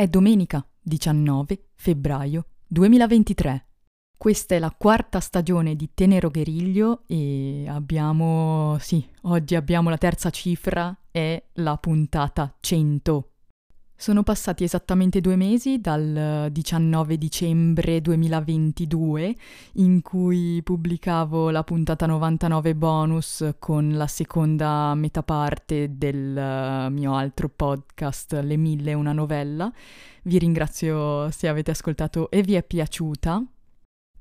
È domenica 19 febbraio 2023. Questa è la quarta stagione di Tenero Gueriglio e abbiamo, sì, oggi abbiamo la terza cifra, è la puntata 100. Sono passati esattamente due mesi dal 19 dicembre 2022 in cui pubblicavo la puntata 99 bonus con la seconda metà parte del mio altro podcast Le mille una novella. Vi ringrazio se avete ascoltato e vi è piaciuta.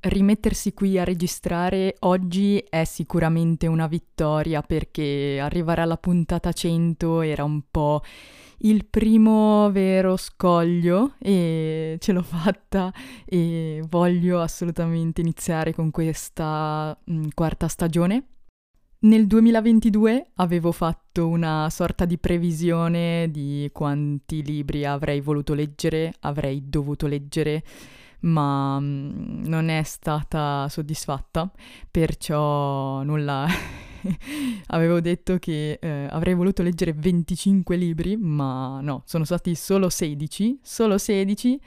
Rimettersi qui a registrare oggi è sicuramente una vittoria perché arrivare alla puntata 100 era un po' il primo vero scoglio e ce l'ho fatta e voglio assolutamente iniziare con questa mh, mm, quarta stagione. Nel 2022 avevo fatto una sorta di previsione di quanti libri avrei voluto leggere, avrei dovuto leggere, ma mm, non è stata soddisfatta, perciò nulla avevo detto che eh, avrei voluto leggere 25 libri, ma no, sono stati solo 16, solo 16.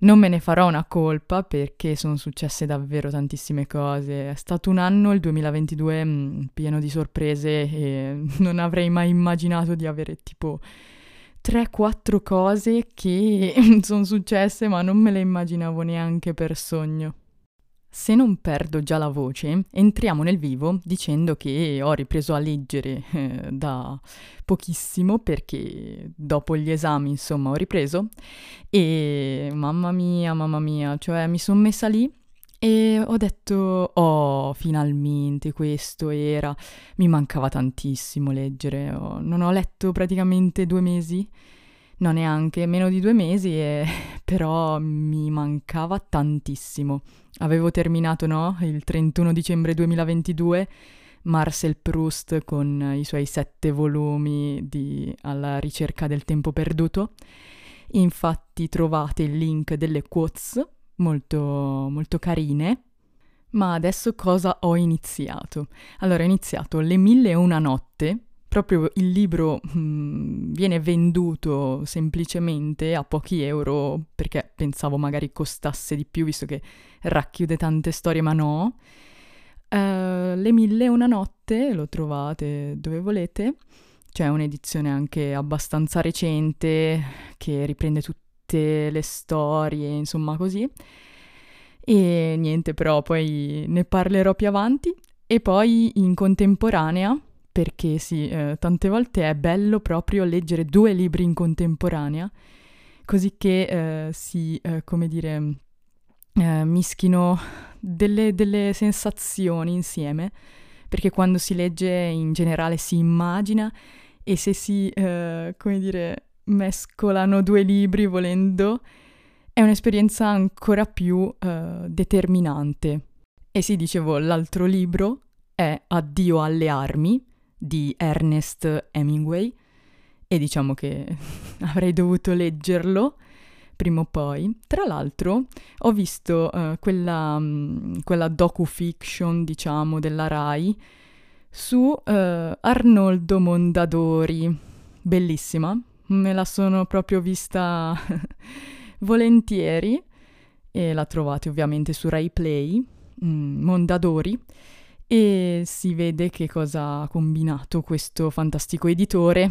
Non me ne farò una colpa perché sono successe davvero tantissime cose. È stato un anno, il 2022, mh, mm, pieno di sorprese e non avrei mai immaginato di avere tipo 3-4 cose che sono successe ma non me le immaginavo neanche per sogno. Se non perdo già la voce, entriamo nel vivo dicendo che ho ripreso a leggere eh, da pochissimo perché dopo gli esami, insomma, ho ripreso e mamma mia, mamma mia, cioè mi sono messa lì e ho detto, oh, finalmente questo era, mi mancava tantissimo leggere, oh, non ho letto praticamente due mesi no neanche, meno di due mesi, e... però mi mancava tantissimo. Avevo terminato, no, il 31 dicembre 2022, Marcel Proust con i suoi sette volumi di Alla ricerca del tempo perduto. Infatti trovate il link delle quotes, molto, molto carine. Ma adesso cosa ho iniziato? Allora, ho iniziato Le mille e una notte, proprio il libro mh, mm, viene venduto semplicemente a pochi euro perché pensavo magari costasse di più visto che racchiude tante storie, ma no. Uh, Le mille e una notte lo trovate dove volete. C'è un'edizione anche abbastanza recente che riprende tutte le storie, insomma così. E niente, però poi ne parlerò più avanti. E poi in contemporanea perché sì, eh, tante volte è bello proprio leggere due libri in contemporanea, così che eh, si, eh, come dire, eh, mischino delle, delle sensazioni insieme, perché quando si legge in generale si immagina e se si, eh, come dire, mescolano due libri volendo, è un'esperienza ancora più uh, determinante. E sì, dicevo, l'altro libro è Addio alle armi di Ernest Hemingway e diciamo che avrei dovuto leggerlo prima o poi. Tra l'altro ho visto uh, quella, um, quella docu-fiction, diciamo, della RAI su uh, Arnoldo Mondadori, bellissima, me la sono proprio vista volentieri e la trovate ovviamente su Rai Play, mm, Mondadori e si vede che cosa ha combinato questo fantastico editore.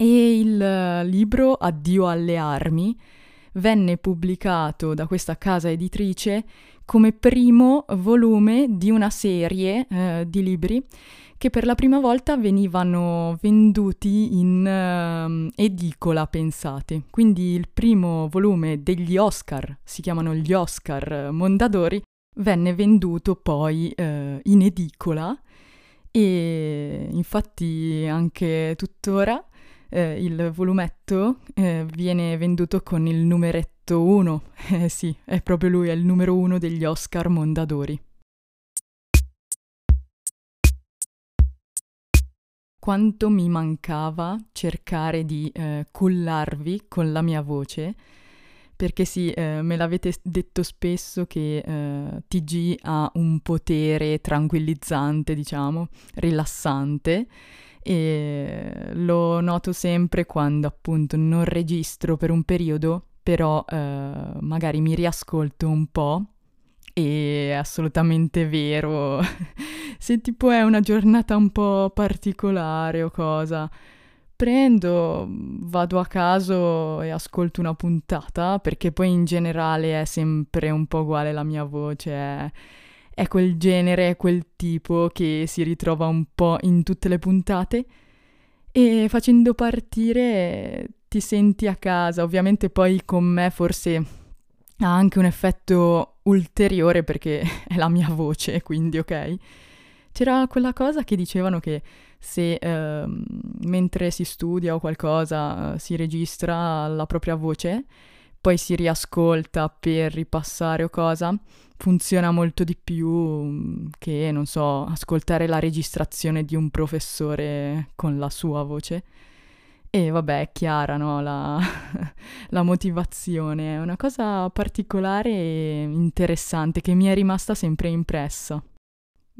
E il eh, libro Addio alle armi venne pubblicato da questa casa editrice come primo volume di una serie eh, di libri che per la prima volta venivano venduti in uh, edicola, pensate. Quindi il primo volume degli Oscar, si chiamano gli Oscar Mondadori, venne venduto poi eh, in edicola e infatti anche tuttora eh, il volumetto eh, viene venduto con il numeretto 1. Eh sì, è proprio lui, è il numero 1 degli Oscar Mondadori. Quanto mi mancava cercare di eh, cullarvi con la mia voce perché sì, eh, me l'avete detto spesso che eh, TG ha un potere tranquillizzante, diciamo, rilassante e lo noto sempre quando appunto non registro per un periodo però eh, magari mi riascolto un po' e è assolutamente vero. Se tipo è una giornata un po' particolare o cosa, prendo, vado a caso e ascolto una puntata, perché poi in generale è sempre un po' uguale la mia voce, è, è quel genere, quel tipo che si ritrova un po' in tutte le puntate e facendo partire ti senti a casa, ovviamente poi con me forse ha anche un effetto ulteriore perché è la mia voce, quindi ok. C'era quella cosa che dicevano che se eh, mentre si studia o qualcosa si registra la propria voce, poi si riascolta per ripassare o cosa, funziona molto di più mm, che, non so, ascoltare la registrazione di un professore con la sua voce. E vabbè, è chiara, no? La, la motivazione è una cosa particolare e interessante che mi è rimasta sempre impressa.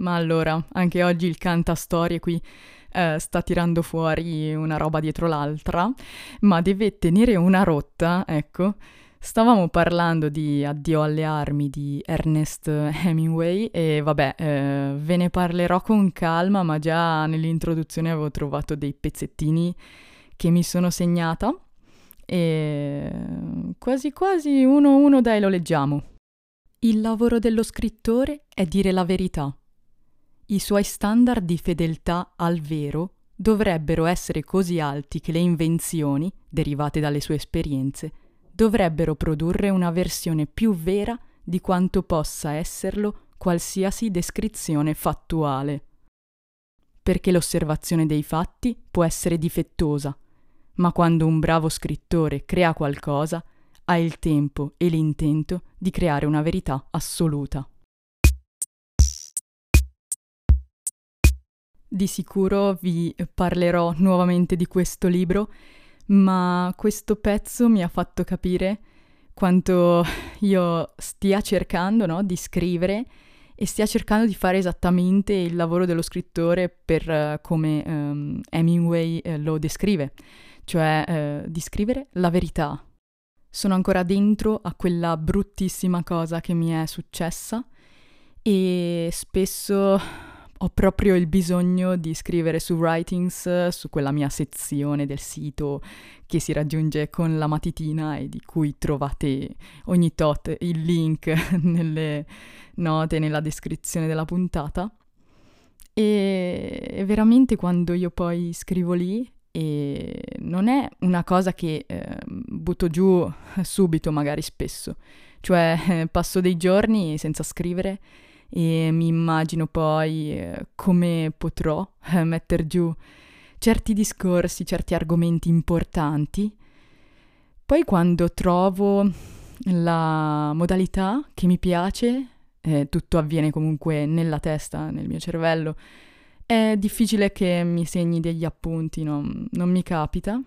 Ma allora, anche oggi il cantastorie qui eh, sta tirando fuori una roba dietro l'altra, ma deve tenere una rotta, ecco. Stavamo parlando di Addio alle armi di Ernest Hemingway e vabbè, eh, ve ne parlerò con calma, ma già nell'introduzione avevo trovato dei pezzettini che mi sono segnata e quasi quasi uno a uno dai lo leggiamo. Il lavoro dello scrittore è dire la verità. I suoi standard di fedeltà al vero dovrebbero essere così alti che le invenzioni, derivate dalle sue esperienze, dovrebbero produrre una versione più vera di quanto possa esserlo qualsiasi descrizione fattuale. Perché l'osservazione dei fatti può essere difettosa, ma quando un bravo scrittore crea qualcosa, ha il tempo e l'intento di creare una verità assoluta. Di sicuro vi parlerò nuovamente di questo libro, ma questo pezzo mi ha fatto capire quanto io stia cercando no, di scrivere e stia cercando di fare esattamente il lavoro dello scrittore per uh, come um, Hemingway uh, lo descrive cioè eh, di scrivere la verità. Sono ancora dentro a quella bruttissima cosa che mi è successa e spesso ho proprio il bisogno di scrivere su Writings, su quella mia sezione del sito che si raggiunge con la matitina e di cui trovate ogni tot il link nelle note, nella descrizione della puntata. E veramente quando io poi scrivo lì e non è una cosa che eh, butto giù subito, magari spesso. Cioè passo dei giorni senza scrivere e mi immagino poi eh, come potrò eh, mettere giù certi discorsi, certi argomenti importanti. Poi quando trovo la modalità che mi piace, eh, tutto avviene comunque nella testa, nel mio cervello, è difficile che mi segni degli appunti, no? non mi capita.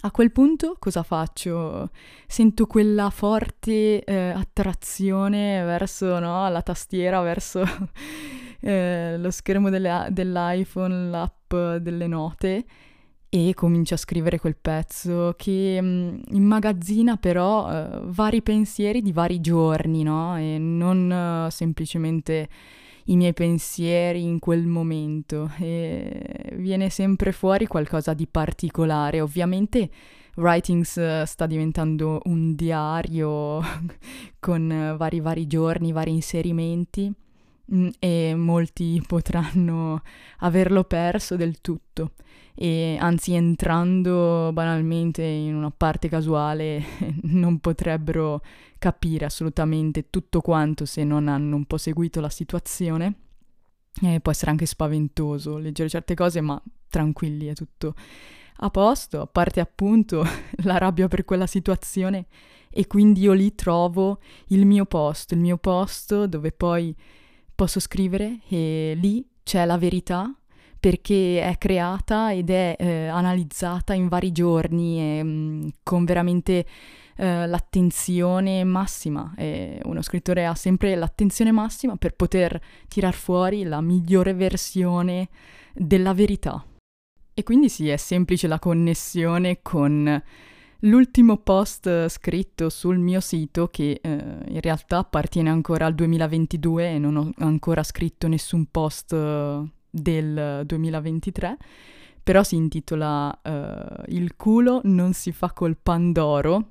A quel punto cosa faccio? Sento quella forte eh, attrazione verso no, la tastiera, verso eh, lo schermo delle, dell'iPhone, l'app delle note e comincio a scrivere quel pezzo che mh, mm, immagazzina però eh, vari pensieri di vari giorni, no? E non eh, semplicemente i miei pensieri in quel momento e viene sempre fuori qualcosa di particolare. Ovviamente Writings eh, sta diventando un diario con vari vari giorni, vari inserimenti e molti potranno averlo perso del tutto e anzi entrando banalmente in una parte casuale non potrebbero capire assolutamente tutto quanto se non hanno un po' seguito la situazione. E può essere anche spaventoso leggere certe cose, ma tranquilli, è tutto a posto, a parte appunto la rabbia per quella situazione e quindi io lì trovo il mio posto, il mio posto dove poi posso scrivere e lì c'è la verità perché è creata ed è eh, analizzata in vari giorni e, mh, mm, con veramente eh, l'attenzione massima. E uno scrittore ha sempre l'attenzione massima per poter tirar fuori la migliore versione della verità. E quindi sì, è semplice la connessione con l'ultimo post scritto sul mio sito, che eh, in realtà appartiene ancora al 2022 e non ho ancora scritto nessun post eh, del 2023, però si intitola uh, Il culo non si fa col pandoro.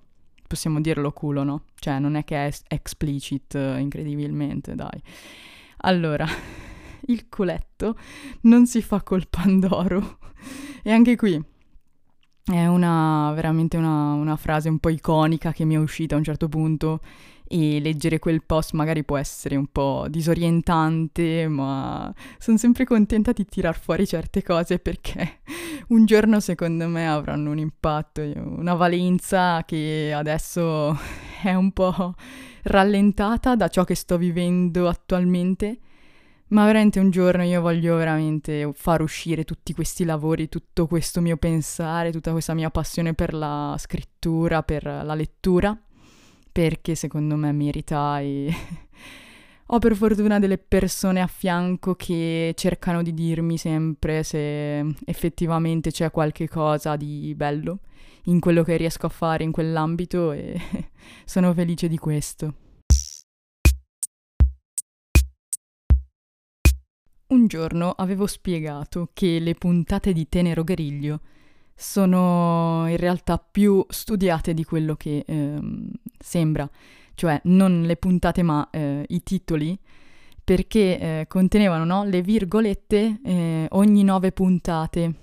Possiamo dirlo culo, no? Cioè, non è che è explicit, uh, incredibilmente, dai. Allora, il culetto non si fa col pandoro. e anche qui è una, veramente una, una frase un po' iconica che mi è uscita a un certo punto e leggere quel post magari può essere un po' disorientante, ma sono sempre contenta di tirar fuori certe cose perché un giorno secondo me avranno un impatto, una valenza che adesso è un po' rallentata da ciò che sto vivendo attualmente. Ma veramente un giorno io voglio veramente far uscire tutti questi lavori, tutto questo mio pensare, tutta questa mia passione per la scrittura, per la lettura perché secondo me merita e ho per fortuna delle persone a fianco che cercano di dirmi sempre se effettivamente c'è qualche cosa di bello in quello che riesco a fare in quell'ambito e sono felice di questo. Un giorno avevo spiegato che le puntate di Tenero Griglio sono in realtà più studiate di quello che ehm, sembra, cioè non le puntate ma eh, i titoli, perché eh, contenevano no, le virgolette eh, ogni nove puntate.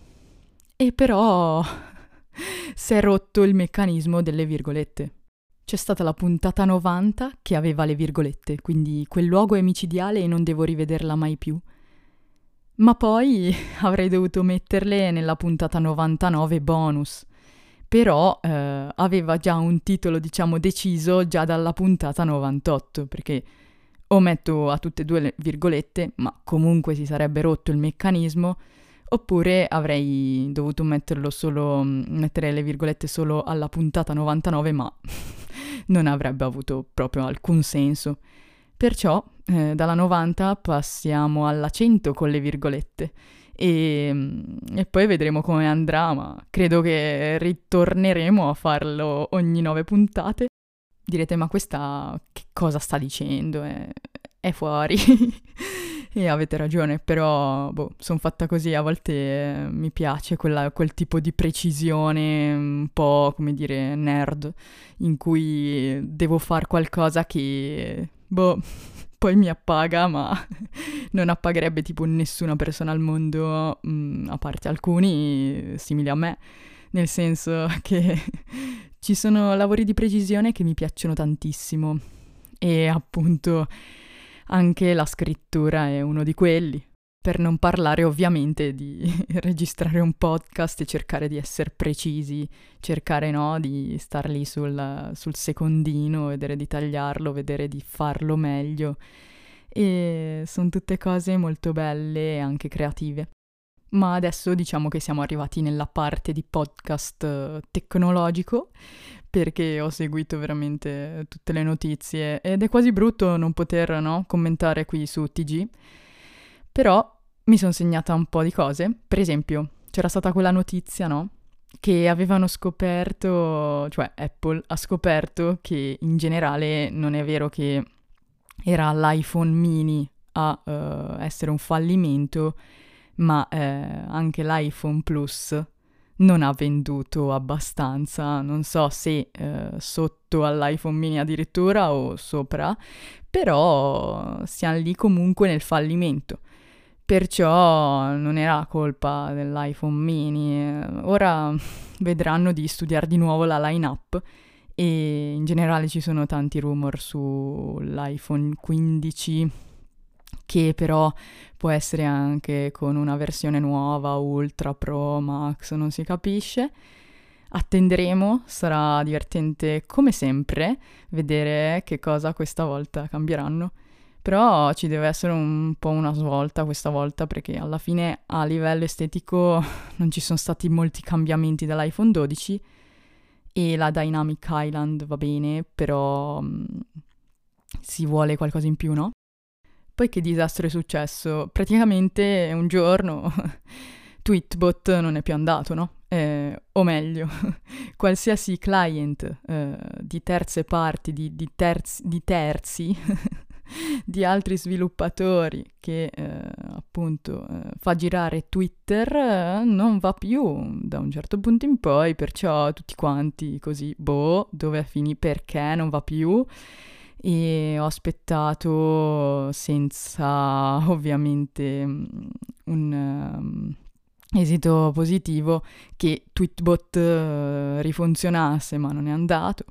E però si è rotto il meccanismo delle virgolette. C'è stata la puntata 90 che aveva le virgolette, quindi quel luogo è micidiale e non devo rivederla mai più ma poi avrei dovuto metterle nella puntata 99 bonus. Però eh, aveva già un titolo, diciamo, deciso già dalla puntata 98, perché o metto a tutte e due le virgolette, ma comunque si sarebbe rotto il meccanismo, oppure avrei dovuto metterlo solo, mettere le virgolette solo alla puntata 99, ma non avrebbe avuto proprio alcun senso. Perciò eh, dalla 90 passiamo alla 100 con le virgolette e, e, poi vedremo come andrà, ma credo che ritorneremo a farlo ogni nove puntate. Direte, ma questa che cosa sta dicendo? È, è fuori. e avete ragione, però boh, sono fatta così, a volte eh, mi piace quella, quel tipo di precisione un po', come dire, nerd, in cui devo fare qualcosa che boh, poi mi appaga, ma non appagherebbe tipo nessuna persona al mondo, mh, mm, a parte alcuni simili a me, nel senso che ci sono lavori di precisione che mi piacciono tantissimo e appunto anche la scrittura è uno di quelli. Per non parlare ovviamente di registrare un podcast e cercare di essere precisi, cercare no, di star lì sul, sul secondino, vedere di tagliarlo, vedere di farlo meglio. E sono tutte cose molto belle e anche creative. Ma adesso diciamo che siamo arrivati nella parte di podcast eh, tecnologico perché ho seguito veramente tutte le notizie ed è quasi brutto non poter no, commentare qui su TG. Però mi sono segnata un po' di cose. Per esempio, c'era stata quella notizia, no? Che avevano scoperto, cioè Apple ha scoperto che in generale non è vero che era l'iPhone mini a uh, essere un fallimento, ma eh, anche l'iPhone Plus non ha venduto abbastanza, non so se eh, sotto all'iPhone mini addirittura o sopra, però siamo lì comunque nel fallimento. Perciò non era colpa dell'iPhone mini. Ora vedranno di studiare di nuovo la line-up e in generale ci sono tanti rumor sull'iPhone 15 che però può essere anche con una versione nuova, Ultra, Pro, Max, non si capisce. Attenderemo, sarà divertente come sempre vedere che cosa questa volta cambieranno. Però ci deve essere un po' una svolta questa volta perché alla fine a livello estetico non ci sono stati molti cambiamenti dall'iPhone 12 e la Dynamic Island va bene, però mm, si vuole qualcosa in più, no? Poi che disastro è successo? Praticamente un giorno Tweetbot non è più andato, no? Eh, o meglio, qualsiasi client eh, di terze parti, di, di, terzi, di terzi di altri sviluppatori che eh, appunto eh, fa girare Twitter eh, non va più da un certo punto in poi, perciò tutti quanti così, boh, dove finì, perché non va più e ho aspettato senza ovviamente mm, un um, esito positivo che Tweetbot uh, rifunzionasse, ma non è andato.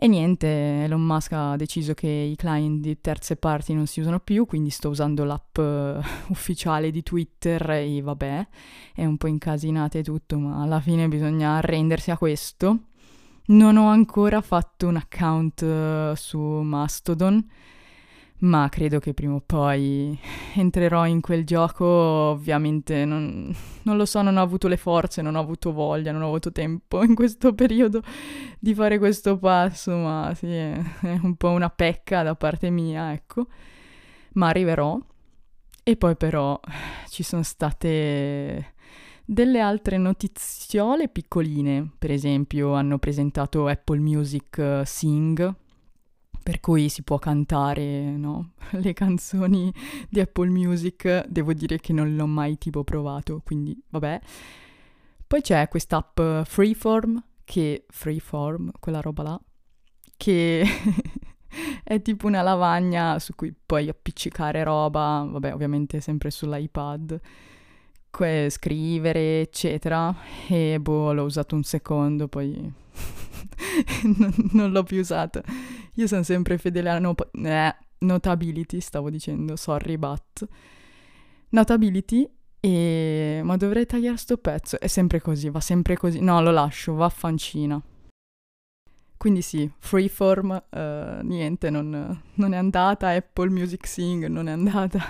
E niente, Elon Musk ha deciso che i client di terze parti non si usano più, quindi sto usando l'app uh, ufficiale di Twitter e vabbè, è un po' incasinata e tutto, ma alla fine bisogna arrendersi a questo. Non ho ancora fatto un account uh, su Mastodon, ma credo che prima o poi entrerò in quel gioco. Ovviamente non, non, lo so, non ho avuto le forze, non ho avuto voglia, non ho avuto tempo in questo periodo di fare questo passo, ma sì, è un po' una pecca da parte mia, ecco. Ma arriverò. E poi però ci sono state delle altre notiziole piccoline. Per esempio hanno presentato Apple Music Sing, per cui si può cantare no? le canzoni di Apple Music, devo dire che non l'ho mai tipo provato, quindi vabbè. Poi c'è quest'app Freeform, che Freeform, quella roba là, che è tipo una lavagna su cui puoi appiccicare roba, vabbè ovviamente sempre sull'iPad, que- scrivere eccetera, e boh l'ho usato un secondo, poi non, non l'ho più usato. Io sono sempre fedele a no- eh, Notability, stavo dicendo, sorry but. Notability e... Ma dovrei tagliare sto pezzo. È sempre così, va sempre così. No, lo lascio, vaffancina. Quindi sì, Freeform, uh, niente, non, non, è andata, Apple Music Sing non è andata.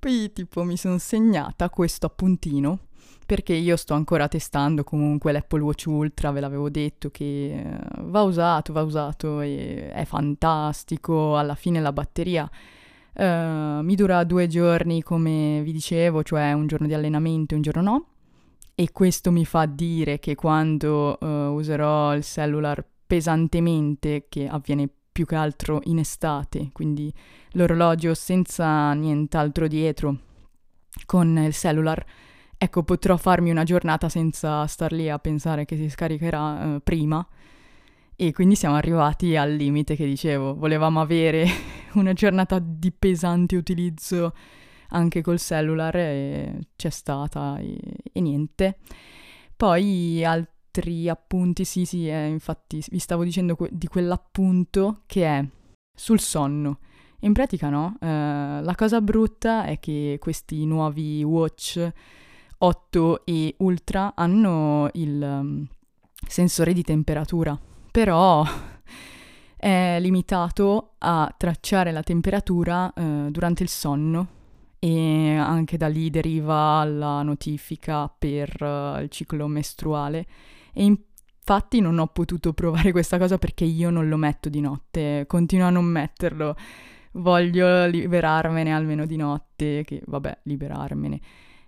Poi tipo mi sono segnata questo appuntino perché io sto ancora testando comunque l'Apple Watch Ultra, ve l'avevo detto che eh, va usato, va usato e è fantastico, alla fine la batteria uh, mi dura due giorni come vi dicevo, cioè un giorno di allenamento e un giorno no, e questo mi fa dire che quando uh, userò il cellular pesantemente, che avviene più che altro in estate, quindi l'orologio senza nient'altro dietro, con il cellular, ecco, potrò farmi una giornata senza star lì a pensare che si scaricherà eh, prima. E quindi siamo arrivati al limite che dicevo, volevamo avere una giornata di pesante utilizzo anche col cellular e c'è stata e, e niente. Poi altri appunti, sì sì, eh, infatti vi stavo dicendo que- di quell'appunto che è sul sonno. In pratica no, eh, la cosa brutta è che questi nuovi watch 8 e Ultra hanno il um, sensore di temperatura, però è limitato a tracciare la temperatura uh, durante il sonno e anche da lì deriva la notifica per uh, il ciclo mestruale. E infatti non ho potuto provare questa cosa perché io non lo metto di notte, continuo a non metterlo, voglio liberarmene almeno di notte, che vabbè, liberarmene.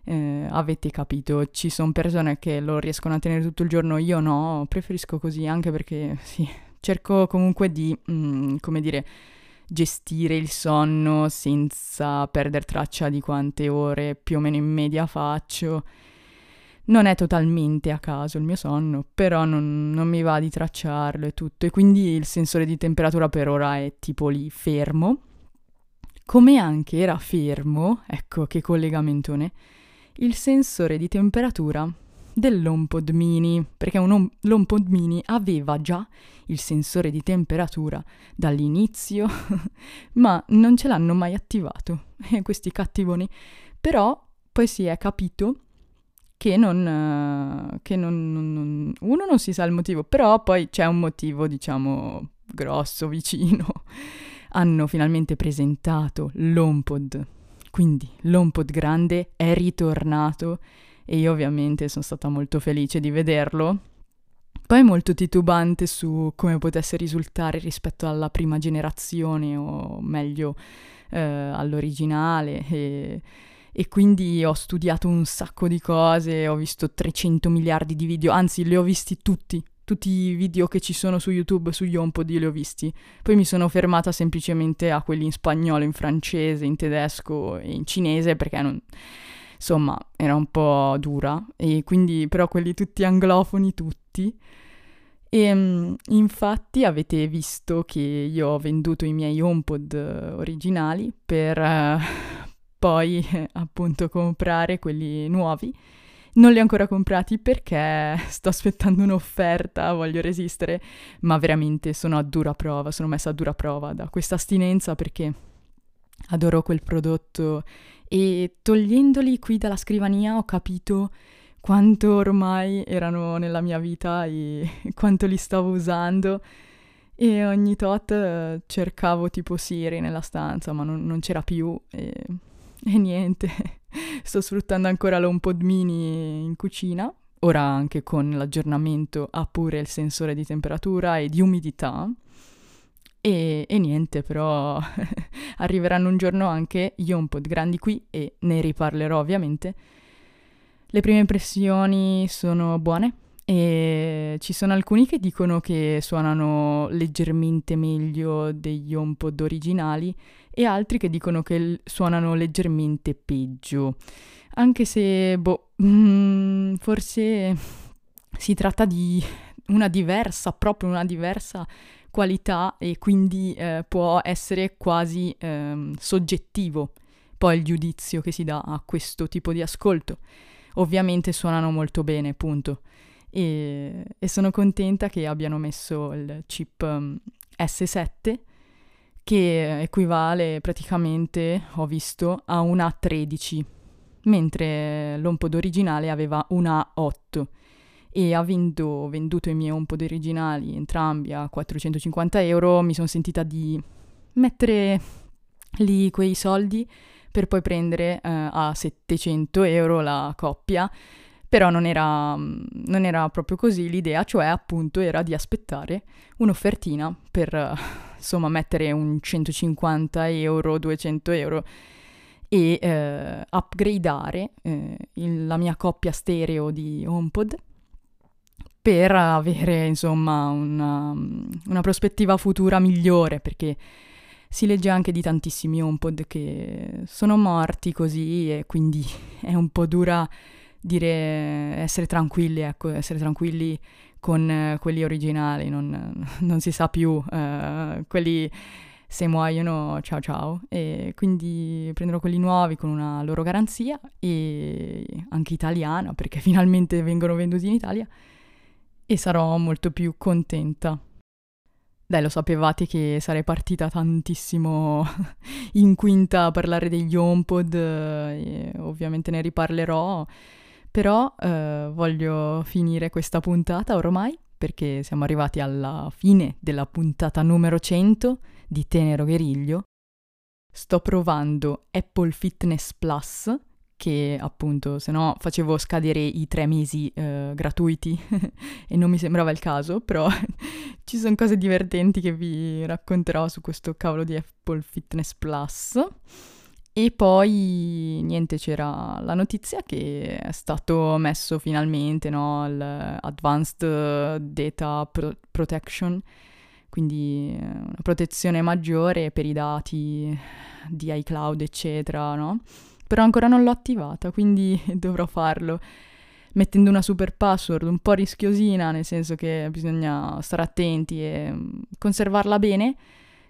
Eh, avete capito, ci sono persone che lo riescono a tenere tutto il giorno, io no, preferisco così anche perché sì, cerco comunque di, mm, come dire, gestire il sonno senza perdere traccia di quante ore più o meno in media faccio. Non è totalmente a caso il mio sonno, però non, non mi va di tracciarlo e tutto, e quindi il sensore di temperatura per ora è tipo lì fermo. Come anche era fermo, ecco che collegamentone, il sensore di temperatura dell'HomePod mini, perché un l'HomePod mini aveva già il sensore di temperatura dall'inizio, ma non ce l'hanno mai attivato, e questi cattivoni. Però poi si è capito che non, che non, non, uno non si sa il motivo, però poi c'è un motivo, diciamo, grosso, vicino. Hanno finalmente presentato l'HomePod quindi l'HomePod grande è ritornato e io ovviamente sono stata molto felice di vederlo. Poi molto titubante su come potesse risultare rispetto alla prima generazione o meglio eh, all'originale e, e quindi ho studiato un sacco di cose, ho visto 300 miliardi di video, anzi li ho visti tutti, tutti i video che ci sono su YouTube, su HomePod, io li ho visti. Poi mi sono fermata semplicemente a quelli in spagnolo, in francese, in tedesco e in cinese perché non... Insomma, era un po' dura e quindi però quelli tutti anglofoni, tutti. E um, infatti avete visto che io ho venduto i miei HomePod originali per uh, poi appunto comprare quelli nuovi non li ho ancora comprati perché sto aspettando un'offerta, voglio resistere, ma veramente sono a dura prova, sono messa a dura prova da questa astinenza perché adoro quel prodotto e togliendoli qui dalla scrivania ho capito quanto ormai erano nella mia vita e quanto li stavo usando e ogni tot eh, cercavo tipo Siri nella stanza ma non, non c'era più e, e niente sto sfruttando ancora l'HomePod mini in cucina. Ora anche con l'aggiornamento ha pure il sensore di temperatura e di umidità. E, e niente, però arriveranno un giorno anche gli HomePod grandi qui e ne riparlerò ovviamente. Le prime impressioni sono buone e ci sono alcuni che dicono che suonano leggermente meglio degli HomePod originali e altri che dicono che l- suonano leggermente peggio. Anche se, boh, mm, forse si tratta di una diversa, proprio una diversa qualità e quindi eh, può essere quasi eh, soggettivo poi il giudizio che si dà a questo tipo di ascolto. Ovviamente suonano molto bene, punto. E, e sono contenta che abbiano messo il chip um, S7 che equivale praticamente, ho visto, a una A13, mentre l'HomePod originale aveva una A8 e avendo venduto i miei HomePod originali entrambi a 450 euro. Mi sono sentita di mettere lì quei soldi per poi prendere eh, a 700 euro la coppia. Però non era, non era, proprio così. L'idea, cioè appunto era di aspettare un'offertina per insomma mettere un 150 euro, 200 euro e eh, upgradeare eh, il, la mia coppia stereo di HomePod per avere insomma una, una prospettiva futura migliore perché si legge anche di tantissimi HomePod che sono morti così e quindi è un po' dura dire essere tranquilli, ecco, essere tranquilli con uh, quelli originali, non, non, si sa più, uh, quelli se muoiono ciao ciao. E quindi prenderò quelli nuovi con una loro garanzia e anche italiana perché finalmente vengono venduti in Italia e sarò molto più contenta. Dai, lo sapevate che sarei partita tantissimo in quinta a parlare degli HomePod, e ovviamente ne riparlerò però eh, voglio finire questa puntata ormai perché siamo arrivati alla fine della puntata numero 100 di Tenero Gueriglio. Sto provando Apple Fitness Plus, che appunto se no facevo scadere i tre mesi eh, gratuiti e non mi sembrava il caso, però ci sono cose divertenti che vi racconterò su questo cavolo di Apple Fitness Plus. E poi niente, c'era la notizia che è stato messo finalmente no, l'Advanced Data Pro- Protection, quindi eh, una protezione maggiore per i dati di iCloud, eccetera, no? Però ancora non l'ho attivata, quindi dovrò farlo. Mettendo una super password un po' rischiosina, nel senso che bisogna stare attenti e mm, conservarla bene.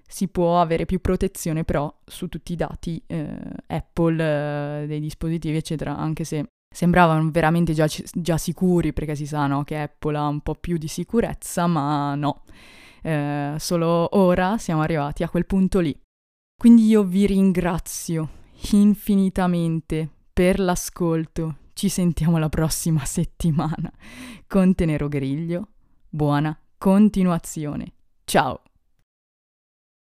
Si può avere più protezione però su tutti i dati eh, Apple, eh, dei dispositivi, eccetera, anche se sembravano veramente già, già, sicuri perché si sa no, che Apple ha un po' più di sicurezza, ma no, eh, solo ora siamo arrivati a quel punto lì. Quindi io vi ringrazio infinitamente per l'ascolto. Ci sentiamo la prossima settimana con Tenero Griglio. Buona continuazione. Ciao!